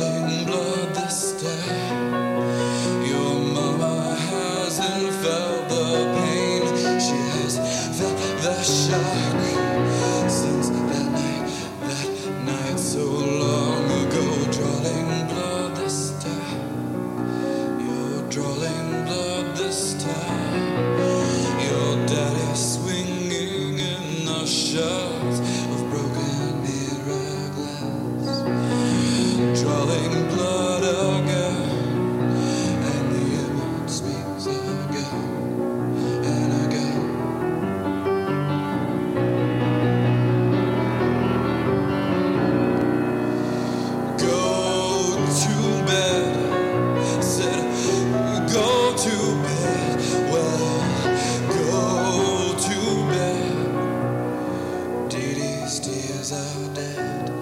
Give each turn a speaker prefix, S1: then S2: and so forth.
S1: in said.